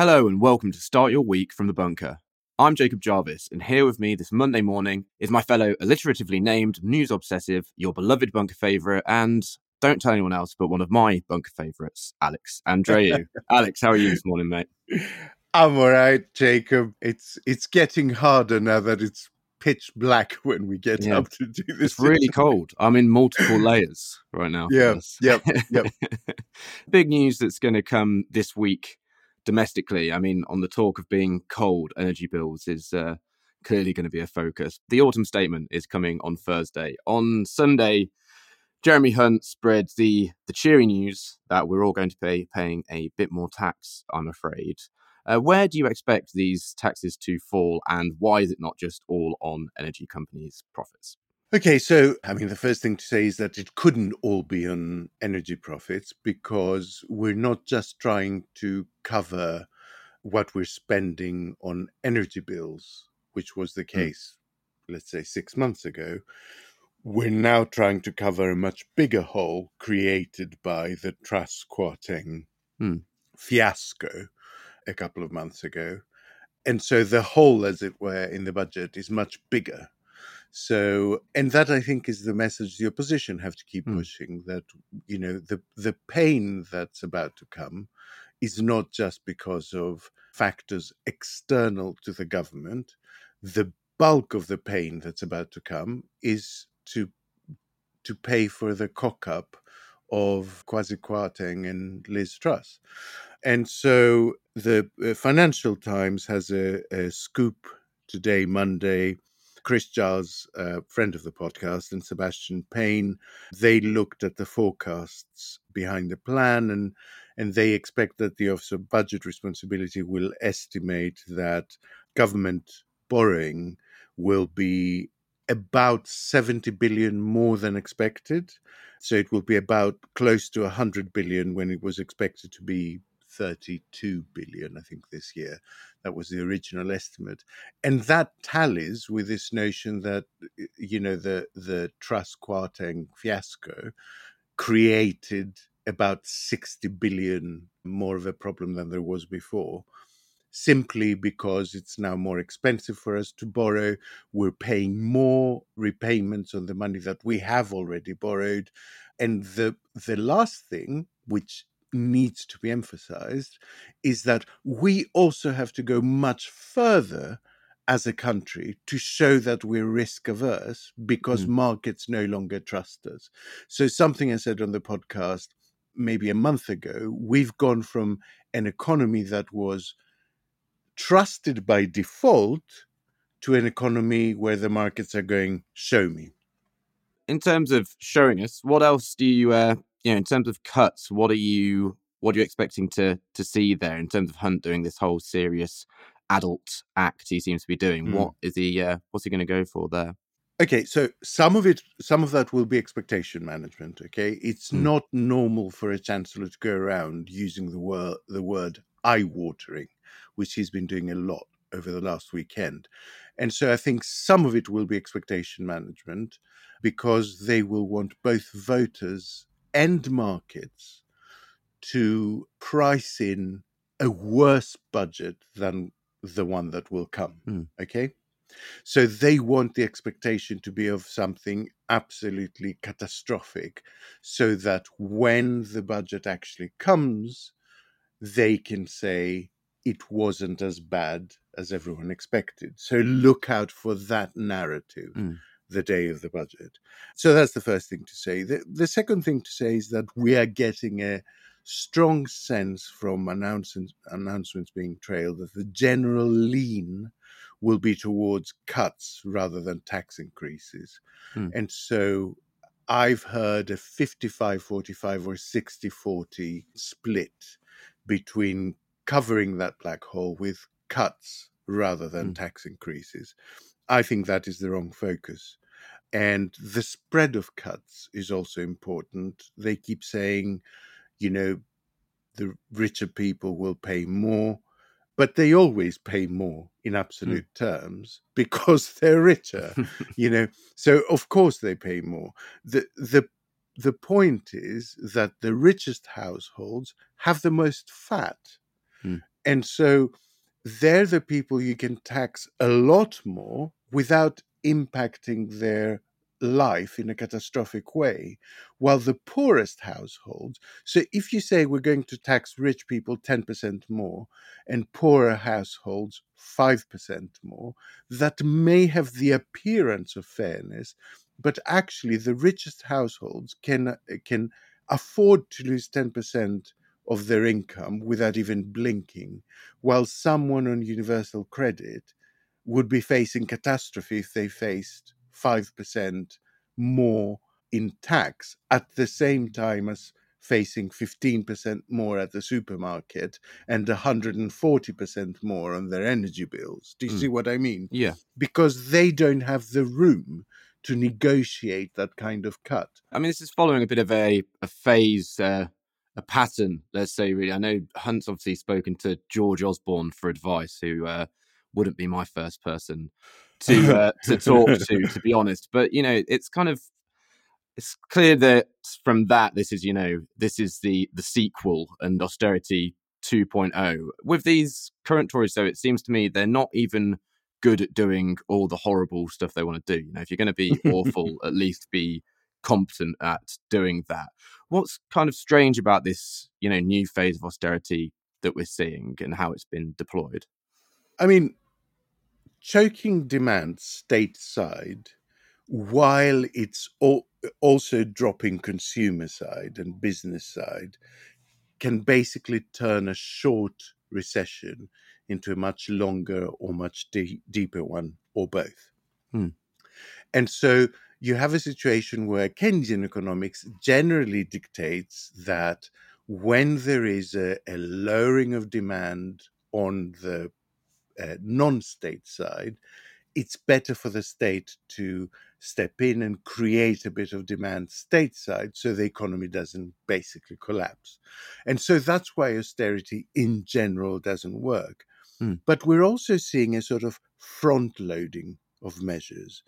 Hello and welcome to Start Your Week from the Bunker. I'm Jacob Jarvis, and here with me this Monday morning is my fellow alliteratively named news obsessive, your beloved bunker favourite, and don't tell anyone else, but one of my bunker favourites, Alex Andreou. Alex, how are you this morning, mate? I'm all right, Jacob. It's it's getting harder now that it's pitch black when we get Yeah. up to do this. It's really cold. I'm in multiple layers right now. Yeah, Yes. yep, yep. Big news that's going to come this week domestically. I mean, on the talk of being cold, energy bills is uh, clearly going to be a focus. The autumn statement is coming on Thursday. On Sunday, Jeremy Hunt spread the the cheery news that we're all going to be paying a bit more tax. I'm afraid. Uh, where do you expect these taxes to fall, and why is it not just all on energy companies' profits? Okay, so I mean, the first thing to say is that it couldn't all be on energy profits because we're not just trying to cover what we're spending on energy bills, which was the case, let's say, six months ago. We're now trying to cover a much bigger hole created by the Truss Kwarteng Hmm. fiasco a couple of months ago. And so the hole, as it were, in the budget is much bigger. So, and that I think is the message the opposition have to keep Hmm. pushing that, you know, the, the pain that's about to come is not just because of factors external to the government. The bulk of the pain that's about to come is to to pay for the cock up of Kwasi Kwarteng and Liz Truss. And so the uh, Financial Times has a, a scoop today, Monday. Chris Giles, friend of the podcast, and Sebastian Payne, they looked at the forecasts behind the plan and and they expect that the Office of Budget Responsibility will estimate that government borrowing will be about 70 billion more than expected. So it will be about close to 100 billion when it was expected to be 32 billion, I think, this year. That was the original estimate. And that tallies with this notion that, you know, the, the Truss Kwarteng fiasco created about 60 billion more of a problem than there was before simply because it's now more expensive for us to borrow. We're paying more repayments on the money that we have already borrowed. And the the last thing, which needs to be emphasized, is that we also have to go much further as a country to show that we're risk averse because Mm. markets no longer trust us. So something I said on the podcast maybe a month ago, we've gone from an economy that was trusted by default to an economy where the markets are going, show me. in terms of showing us, what else do you, uh, you know, in terms of cuts, what are you, what are you expecting to to see there in terms of Hunt doing this whole serious adult act he seems to be doing? Mm. What is he, uh, what's he going to go for there? Okay, so some of it, some of that will be expectation management. Okay, it's Hmm. not normal for a chancellor to go around using the word the word eye watering, which he's been doing a lot over the last weekend, and so I think some of it will be expectation management because they will want both voters and markets to price in a worse budget than the one that will come. Hmm. Okay. So they want the expectation to be of something absolutely catastrophic so that when the budget actually comes, they can say it wasn't as bad as everyone expected. So look out for that narrative Mm. The day of the budget. So that's the first thing to say. The, the second thing to say is that we are getting a strong sense from announcements, announcements being trailed that the general lean will be towards cuts rather than tax increases. Mm. And so I've heard a 55 45 or 60 40 split between covering that black hole with cuts rather than Mm. tax increases. I think that is the wrong focus. And the spread of cuts is also important. They keep saying, you know, the richer people will pay more, but they always pay more in absolute terms because they're richer, you know. So of course they pay more. The the the point is that the richest households have the most fat. Hmm. And so they're the people you can tax a lot more without impacting their life in a catastrophic way, while the poorest households. So if you say we're going to tax rich people 10% more and poorer households 5% more, that may have the appearance of fairness, but actually the richest households can uh, can afford to lose 10% of their income without even blinking, while someone on universal credit would be facing catastrophe if they faced 5% more in tax at the same time as facing 15% more at the supermarket and 140% more on their energy bills. Do you Mm. see what I mean? yeah. Because they don't have the room to negotiate that kind of cut. I mean, this is following a bit of a, a phase, uh, a pattern, let's say, really. I know Hunt's obviously spoken to George Osborne for advice, who uh, wouldn't be my first person to uh, to talk to, to be honest. But, you know, it's kind of, it's clear that from that, this is, you know, this is the, the sequel and austerity 2.0. With these current Tories, though, it seems to me they're not even good at doing all the horrible stuff they want to do. You know, if you're going to be awful, at least be competent at doing that. What's kind of strange about this, you know, new phase of austerity that we're seeing and how it's been deployed? I mean, choking demand stateside while it's al- also dropping consumer side and business side can basically turn a short recession into a much longer or much de- deeper one or both. Hmm. And so you have a situation where Keynesian economics generally dictates that when there is a, a lowering of demand on the uh, non state side, it's better for the state to step in and create a bit of demand stateside so the economy doesn't basically collapse. And so that's why austerity in general doesn't work. Hmm. But we're also seeing a sort of front loading of measures.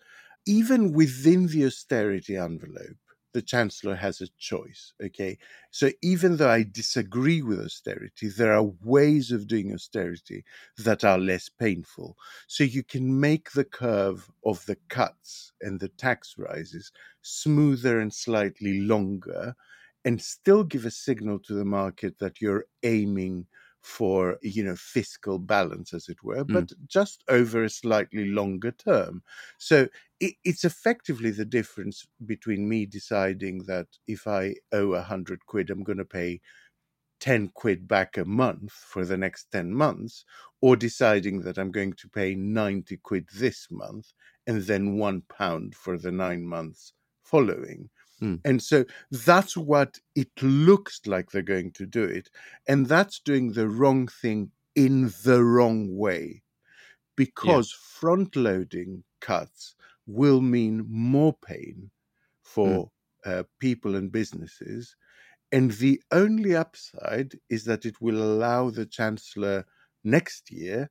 Even within the austerity envelope, the chancellor has a choice. Okay. So even though I disagree with austerity, there are ways of doing austerity that are less painful. So you can make the curve of the cuts and the tax rises smoother and slightly longer and still give a signal to the market that you're aiming for you know fiscal balance as it were mm. but just over a slightly longer term. So it, it's effectively the difference between me deciding that if i owe a hundred quid i'm going to pay 10 quid back a month for the next 10 months or deciding that i'm going to pay 90 quid this month and then one pound for the nine months following Hmm. and so that's what it looks like they're going to do it and that's doing the wrong thing in the wrong way because front loading cuts will mean more pain for uh, people and businesses and the only upside is that it will allow the chancellor next year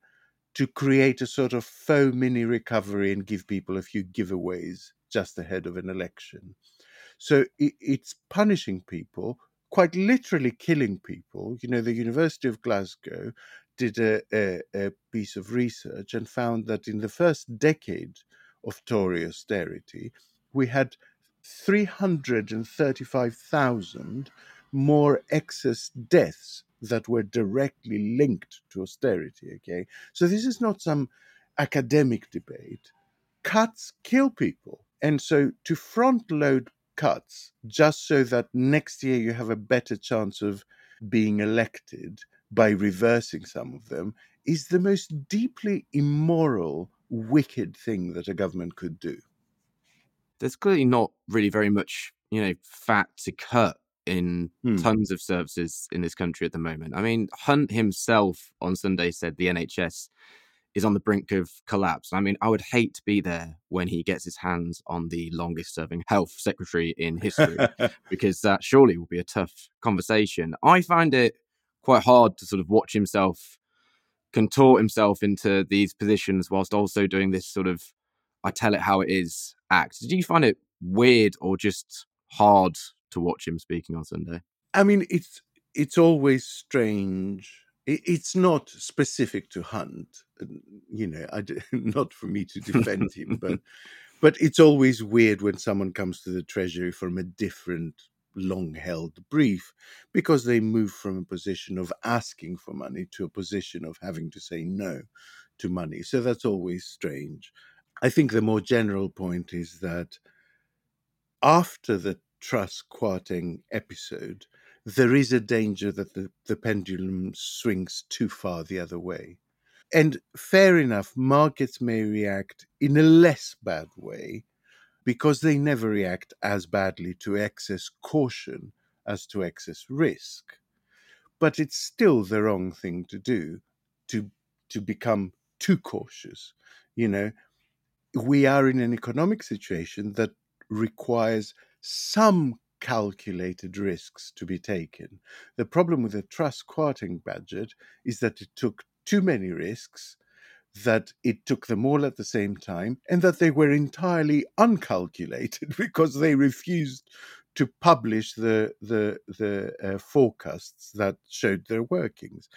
to create a sort of faux mini recovery and give people a few giveaways just ahead of an election. So it, it's punishing people, quite literally killing people. You know, the University of Glasgow did a, a, a piece of research and found that in the first decade of Tory austerity, we had 335,000 more excess deaths that were directly linked to austerity. Okay. So this is not some academic debate. Cuts kill people. And so to front load cuts just so that next year you have a better chance of being elected by reversing some of them is the most deeply immoral, wicked thing that a government could do. There's clearly not really very much, you know, fat to cut in Hmm. tons of services in this country at the moment. I mean, Hunt himself on Sunday said the NHS is on the brink of collapse. I mean, I would hate to be there when he gets his hands on the longest serving health secretary in history, because that surely will be a tough conversation. I find it quite hard to sort of watch himself contort himself into these positions whilst also doing this sort of I tell it how it is act. Did you find it weird or just hard to watch him speaking on Sunday? I mean, it's it's always strange. It, it's not specific to Hunt, uh, you know. I, not for me to defend him, but but it's always weird when someone comes to the Treasury from a different long-held brief because they move from a position of asking for money to a position of having to say no to money. So that's always strange. I think the more general point is that after the Truss Kwarteng episode, there is a danger that the, the pendulum swings too far the other way. And fair enough, markets may react in a less bad way because they never react as badly to excess caution as to excess risk. But it's still the wrong thing to do to, to become too cautious. You know, we are in an economic situation that requires some calculated risks to be taken. The problem with the Truss Kwarteng budget is that it took too many risks, that it took them all at the same time, and that they were entirely uncalculated because they refused to publish the the the uh, forecasts that showed their workings.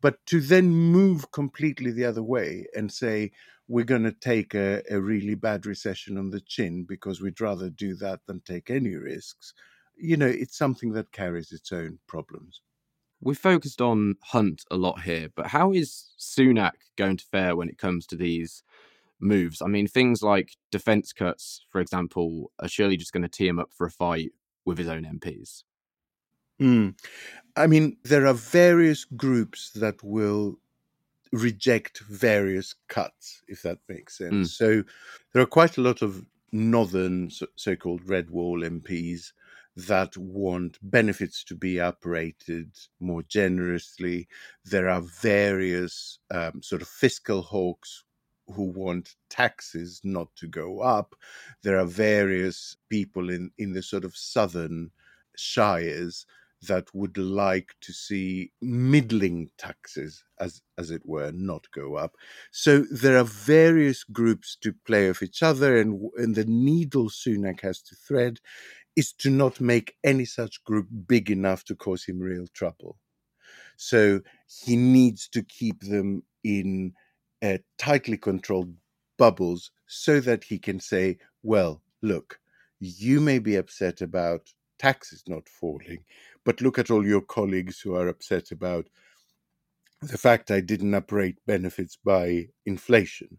But to then move completely the other way and say we're going to take a, a really bad recession on the chin because we'd rather do that than take any risks, you know, it's something that carries its own problems. We've focused on Hunt a lot here, but how is Sunak going to fare when it comes to these moves? I mean, things like defence cuts, for example, are surely just going to tee him up for a fight with his own MPs. Mm. I mean, there are various groups that will reject various cuts, if that makes sense. Mm. So there are quite a lot of northern so called red wall MPs that want benefits to be uprated more generously. There are various um, sort of fiscal hawks who want taxes not to go up. There are various people in, in the sort of southern shires that would like to see middling taxes, as as it were, not go up. So there are various groups to play off each other, and and the needle Sunak has to thread is to not make any such group big enough to cause him real trouble. So he needs to keep them in uh, tightly controlled bubbles so that he can say, well, look, you may be upset about taxes not falling, but look at all your colleagues who are upset about the fact I didn't uprate benefits by inflation.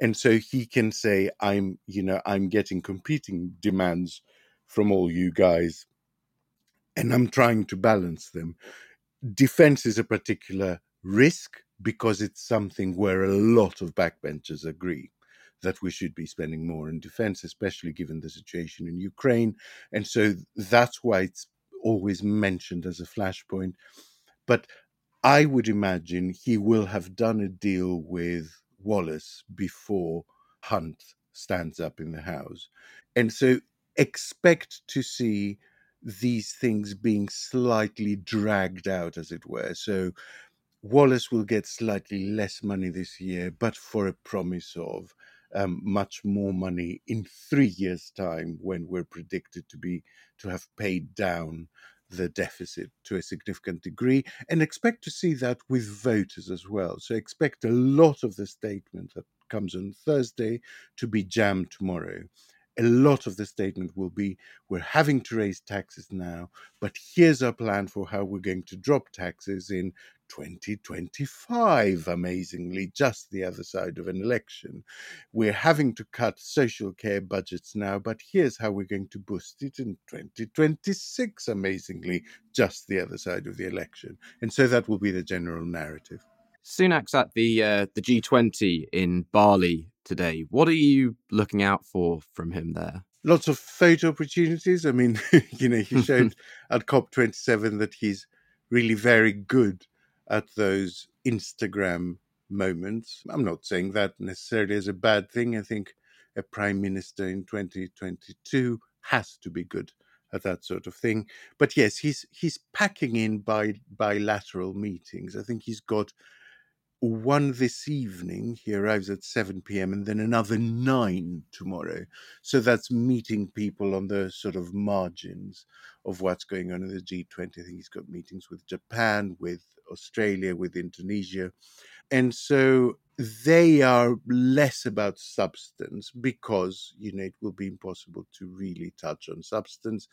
And so he can say, I'm, you know, I'm getting competing demands from all you guys, and I'm trying to balance them. Defense is a particular risk because it's something where a lot of backbenchers agree that we should be spending more in defense, especially given the situation in Ukraine. And so that's why it's always mentioned as a flashpoint. But I would imagine he will have done a deal with Wallace before Hunt stands up in the House. And so expect to see these things being slightly dragged out, as it were. So Wallace will get slightly less money this year, but for a promise of um, much more money in three years' time when we're predicted to be to have paid down the deficit to a significant degree and expect to see that with voters as well. So expect a lot of the statement that comes on Thursday to be jammed tomorrow. A lot of the statement will be we're having to raise taxes now, but here's our plan for how we're going to drop taxes in 2025, amazingly, just the other side of an election. We're having to cut social care budgets now, but here's how we're going to boost it in 2026, amazingly, just the other side of the election. And so that will be the general narrative. Sunak's at the uh, the G20 in Bali today. What are you looking out for from him there? Lots of photo opportunities. I mean, you know, he showed at COP27 that he's really very good at those Instagram moments. I'm not saying that necessarily as a bad thing. I think a prime minister in 2022 has to be good at that sort of thing. But yes, he's he's packing in by bilateral meetings. I think he's got one this evening. He arrives at 7 p.m. and then another nine tomorrow. So that's meeting people on the sort of margins of what's going on in the G20. I think he's got meetings with Japan, with Australia, with Indonesia. And so they are less about substance because, you know, it will be impossible to really touch on substance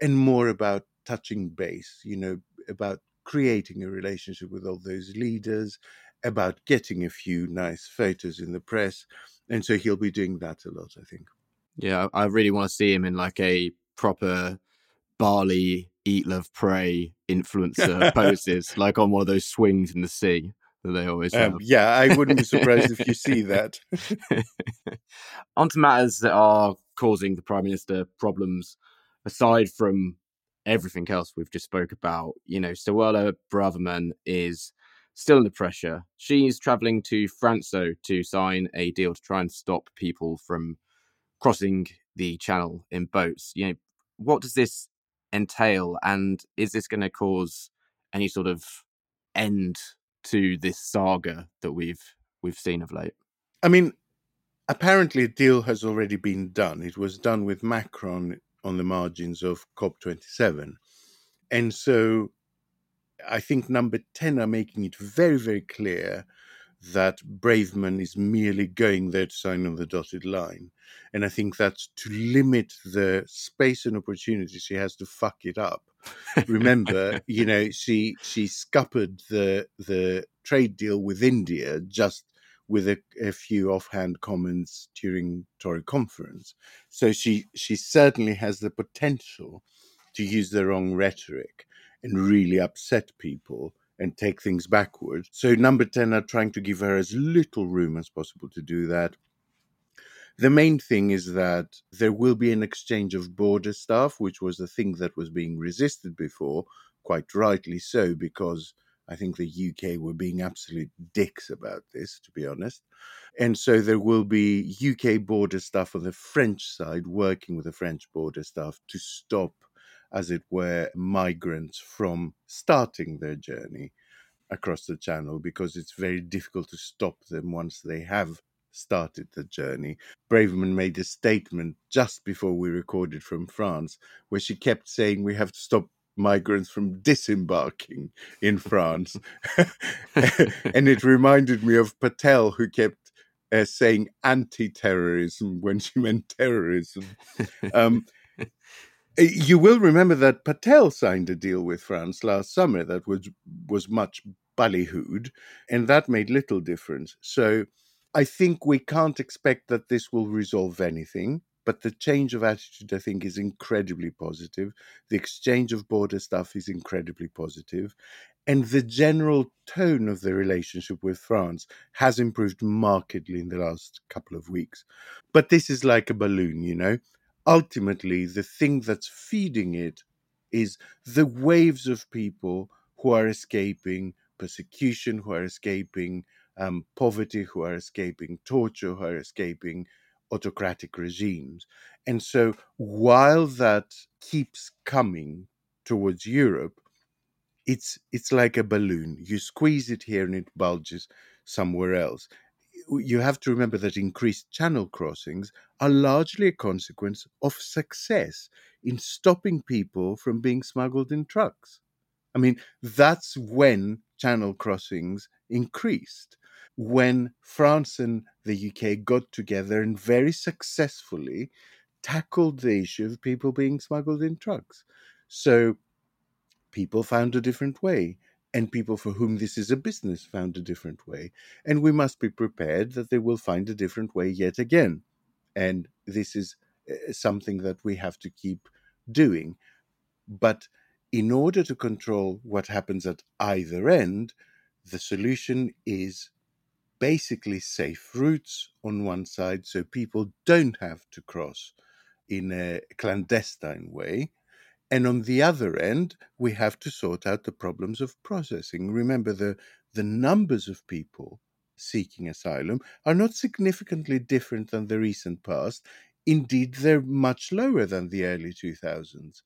and more about touching base, you know, about creating a relationship with all those leaders, about getting a few nice photos in the press. And so he'll be doing that a lot, I think. Yeah, I really want to see him in like a proper Bali eat, love, pray influencer poses, like on one of those swings in the sea that they always have. Um, yeah, I wouldn't be surprised if you see that. on to matters that are causing the Prime Minister problems, aside from everything else we've just spoke about. You know, Suella Braverman is still under pressure. She's traveling to France, though, to sign a deal to try and stop people from crossing the channel in boats. You know, what does this entail, and is this going to cause any sort of end to this saga that we've we've seen of late? I mean, apparently a deal has already been done. It was done with Macron on the margins of COP27. And so I think number 10 are making it very, very clear that Braverman is merely going there to sign on the dotted line. And I think that's to limit the space and opportunity she has to fuck it up. Remember, you know, she she scuppered the the trade deal with India just with a, a, few offhand comments during Tory conference. So she she certainly has the potential to use the wrong rhetoric and really upset people and take things backward. So number 10 are trying to give her as little room as possible to do that. The main thing is that there will be an exchange of border staff, which was the thing that was being resisted before, quite rightly so, because I think the UK were being absolute dicks about this, to be honest. And so there will be UK border staff on the French side working with the French border staff to stop as it were, migrants from starting their journey across the channel because it's very difficult to stop them once they have started the journey. Braverman made a statement just before we recorded from France where she kept saying we have to stop migrants from disembarking in France. and it reminded me of Patel, who kept uh, saying anti terrorism when she meant terrorism. Um, Uh, you will remember that Patel signed a deal with France last summer that was was much ballyhooed, and that made little difference. So I think we can't expect that this will resolve anything. But the change of attitude, I think, is incredibly positive. The exchange of border stuff is incredibly positive. And the general tone of the relationship with France has improved markedly in the last couple of weeks. But this is like a balloon, you know? Ultimately the thing that's feeding it is the waves of people who are escaping persecution, who are escaping um, poverty, who are escaping torture, who are escaping autocratic regimes. And so while that keeps coming towards Europe, it's it's like a balloon. You squeeze it here and it bulges somewhere else you have to remember that increased channel crossings are largely a consequence of success in stopping people from being smuggled in trucks. I mean, that's when channel crossings increased, when France and the UK got together and very successfully tackled the issue of people being smuggled in trucks. So people found a different way and people for whom this is a business found a different way. And we must be prepared that they will find a different way yet again. And this is eh, something that we have to keep doing. But in order to control what happens at either end, The solution is basically safe routes on one side so people don't have to cross in a clandestine way. And on the other end, we have to sort out the problems of processing. Remember, the, the numbers of people seeking asylum are not significantly different than the recent past. Indeed, they're much lower than the early 2000s.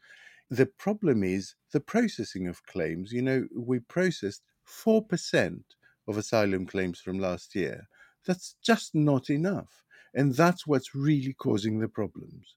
The problem is the processing of claims. You know, we processed 4% of asylum claims from last year. That's just not enough. And that's what's really causing the problems.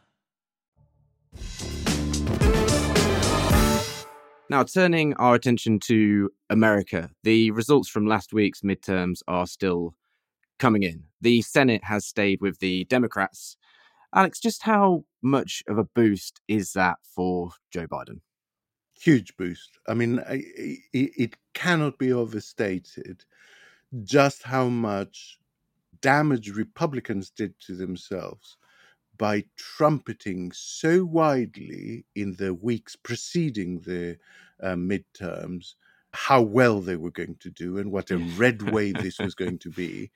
Now, turning our attention to America, the results from last week's midterms are still coming in. The Senate has stayed with the Democrats. Alex, just how much of a boost is that for Joe Biden? Huge boost. I mean, it cannot be overstated just how much damage Republicans did to themselves by trumpeting so widely in the weeks preceding the uh, midterms how well they were going to do and what a red wave this was going to be.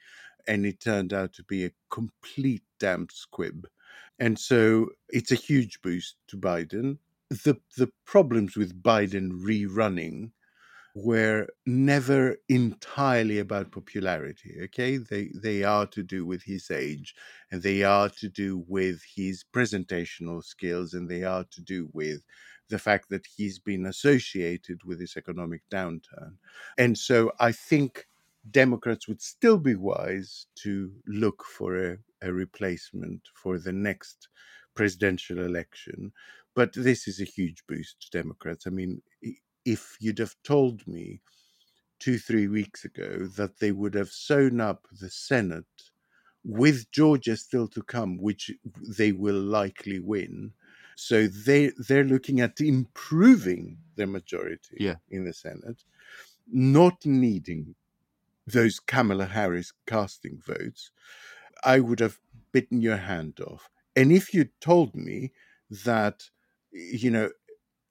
And it turned out to be a complete damp squib. And so it's a huge boost to Biden. The the problems with Biden rerunning were never entirely about popularity okay? They they are to do with his age and they are to do with his presentational skills and they are to do with the fact that he's been associated with this economic downturn. And so i think democrats would still be wise to look for a, a replacement for the next presidential election but this is a huge boost to democrats. I mean if you'd have told me two, three weeks ago that they would have sewn up the Senate with Georgia still to come, which they will likely win. So they they're looking at improving their majority yeah. in the Senate, not needing those Kamala Harris casting votes. I would have bitten your hand off. And if you told me that, you know,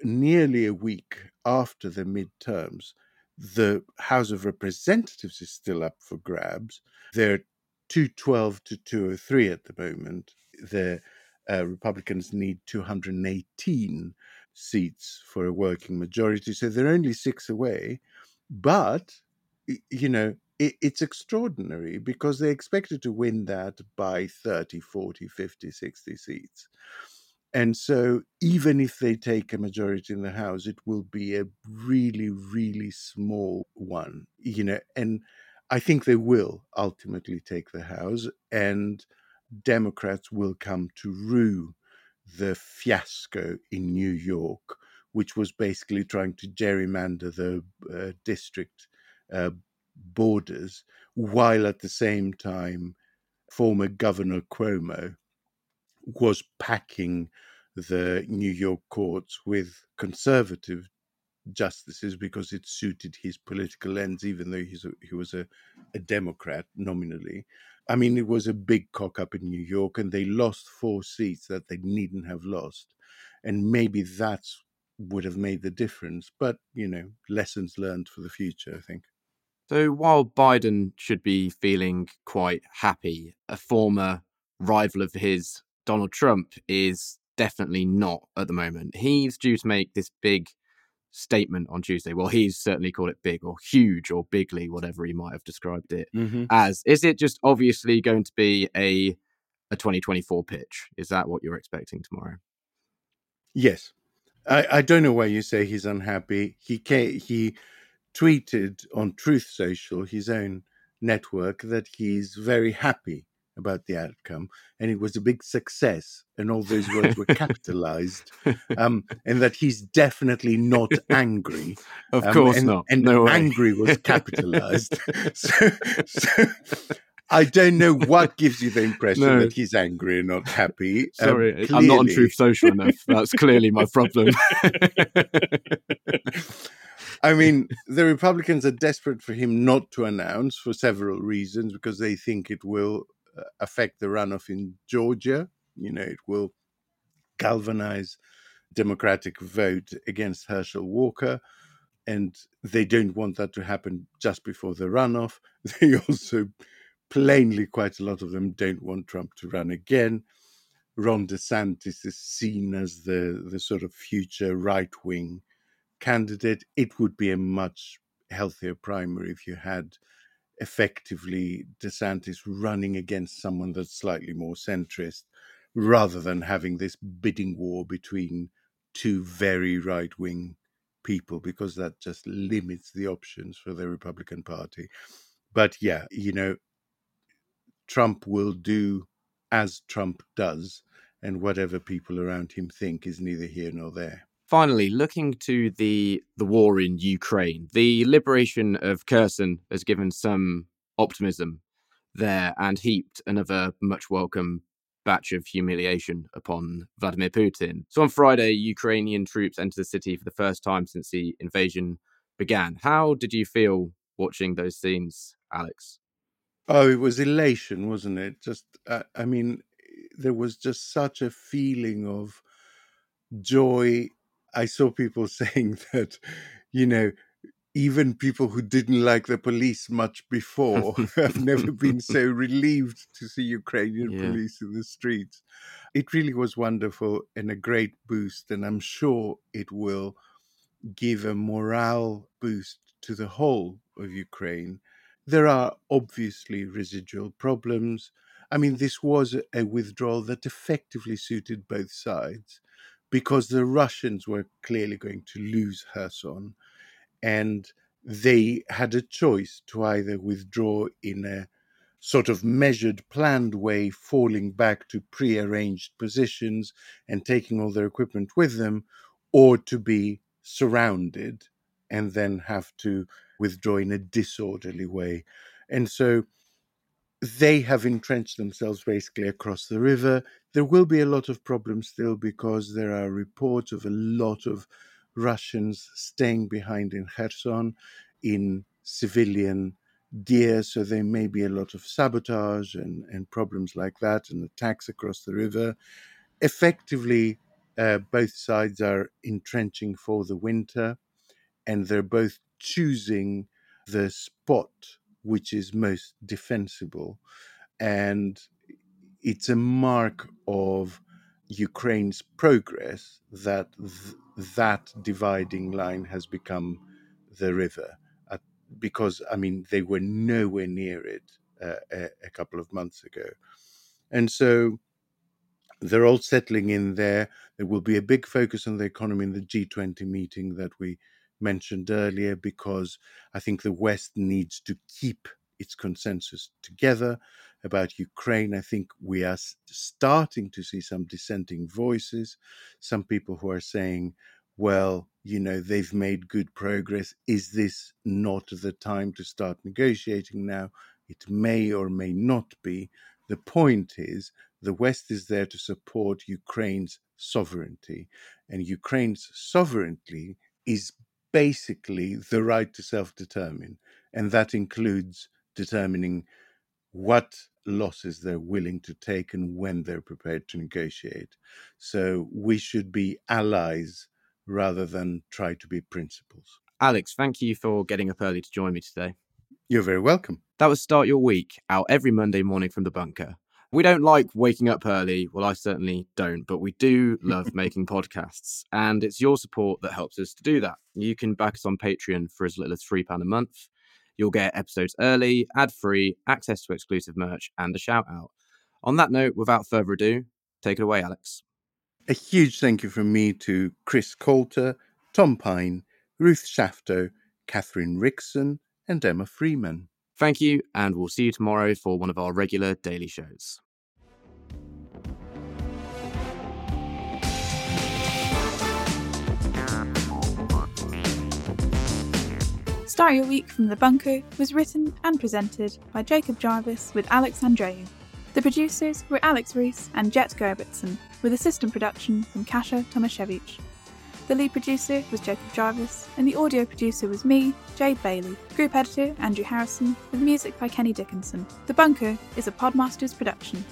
nearly a week after the midterms, the House of Representatives is still up for grabs. They're 212 to 203 at the moment. The uh, Republicans need 218 seats for a working majority, so they're only six away. But, you know, it, it's extraordinary because they expected to win that by 30, 40, 50, 60 seats. And so, even if they take a majority in the House, it will be a really, really small one, you know. And I think they will ultimately take the House, and Democrats will come to rue the fiasco in New York, which was basically trying to gerrymander the uh, district uh, borders, while at the same time, former Governor Cuomo was packing the New York courts with conservative justices because it suited his political ends, even though a, he was a, a Democrat nominally. I mean, it was a big cock up in New York, and they lost four seats that they needn't have lost. And maybe that would have made the difference. But, you know, lessons learned for the future, I think. So while Biden should be feeling quite happy, a former rival of his, Donald Trump, is definitely not at the moment. He's due to make this big statement on Tuesday. Well, he's certainly called it big or huge or bigly, whatever he might have described it mm-hmm. as. Is it just obviously going to be a a 2024 pitch? Is that what you're expecting tomorrow? Yes. I, I don't know why you say he's unhappy. He came, he tweeted on Truth Social, his own network, that he's very happy about the outcome, and it was a big success, and all those words were capitalized, um, and that he's definitely not angry. Of um, course and, not. And no angry was capitalized. so, so, I don't know what gives you the impression no. that he's angry and not happy. Um, Sorry, um, I'm not on Truth Social enough. That's clearly my problem. I mean, the Republicans are desperate for him not to announce for several reasons because they think it will affect the runoff in Georgia. You know, it will galvanize Democratic vote against Herschel Walker. And they don't want that to happen just before the runoff. They also plainly, quite a lot of them don't want Trump to run again. Ron DeSantis is seen as the, the sort of future right wing candidate, it would be a much healthier primary if you had effectively DeSantis running against someone that's slightly more centrist rather than having this bidding war between two very right wing people because that just limits the options for the Republican Party. But yeah, you know, Trump will do as Trump does, and whatever people around him think is neither here nor there. Finally, looking to the the war in Ukraine, the liberation of Kherson has given some optimism there and heaped another much welcome batch of humiliation upon Vladimir Putin. So on Friday, Ukrainian troops entered the city for the first time since the invasion began. How did you feel watching those scenes, Alex? Oh, it was elation, wasn't it? Just, uh, I mean, there was just such a feeling of joy I saw people saying that, you know, even people who didn't like the police much before have never been so relieved to see Ukrainian yeah. police in the streets. It really was wonderful and a great boost, and I'm sure it will give a morale boost to the whole of Ukraine. There are obviously residual problems. I mean, this was a withdrawal that effectively suited both sides because the Russians were clearly going to lose Kherson, and they had a choice to either withdraw in a sort of measured, planned way, falling back to pre-arranged positions and taking all their equipment with them, or to be surrounded and then have to withdraw in a disorderly way. And so they have entrenched themselves basically across the river. There will be a lot of problems still because there are reports of a lot of Russians staying behind in Kherson in civilian gear. So there may be a lot of sabotage and, and problems like that and attacks across the river. Effectively, uh, both sides are entrenching for the winter and they're both choosing the spot which is most defensible. And it's a mark of Ukraine's progress that th- that dividing line has become the river. Uh, because, I mean, they were nowhere near it uh, a, a couple of months ago. And so they're all settling in there. There will be a big focus on the economy in the G20 meeting that we mentioned earlier, because I think the West needs to keep its consensus together about Ukraine. I think we are starting to see some dissenting voices, some people who are saying, well, you know, they've made good progress. Is this not the time to start negotiating now? It may or may not be. The point is, the West is there to support Ukraine's sovereignty, and Ukraine's sovereignty is basically the right to self determine, and that includes determining what losses they're willing to take and when they're prepared to negotiate. So we should be allies rather than try to be principals. Alex, thank you for getting up early to join me today. You're very welcome. That was Start Your Week, out every Monday morning from the bunker. We don't like waking up early. Well, I certainly don't, but we do love making podcasts. And it's your support that helps us to do that. You can back us on Patreon for as little as £3 a month. You'll get episodes early, ad free, access to exclusive merch, and a shout out. On that note, without further ado, take it away, Alex. A huge thank you from me to Chris Coulter, Tom Pine, Ruth Shafto, Catherine Rickson, and Emma Freeman. Thank you, and we'll see you tomorrow for one of our regular daily shows. Start Your Week from the Bunker was written and presented by Jacob Jarvis with Alex Andreou. The producers were Alex Rees and Jet Gerbertson, with assistant production from Kasia Tomasiewicz. The lead producer was Jacob Jarvis, and the audio producer was me, Jade Bailey. Group editor Andrew Harrison, with music by Kenny Dickinson. The Bunker is a Podmasters production.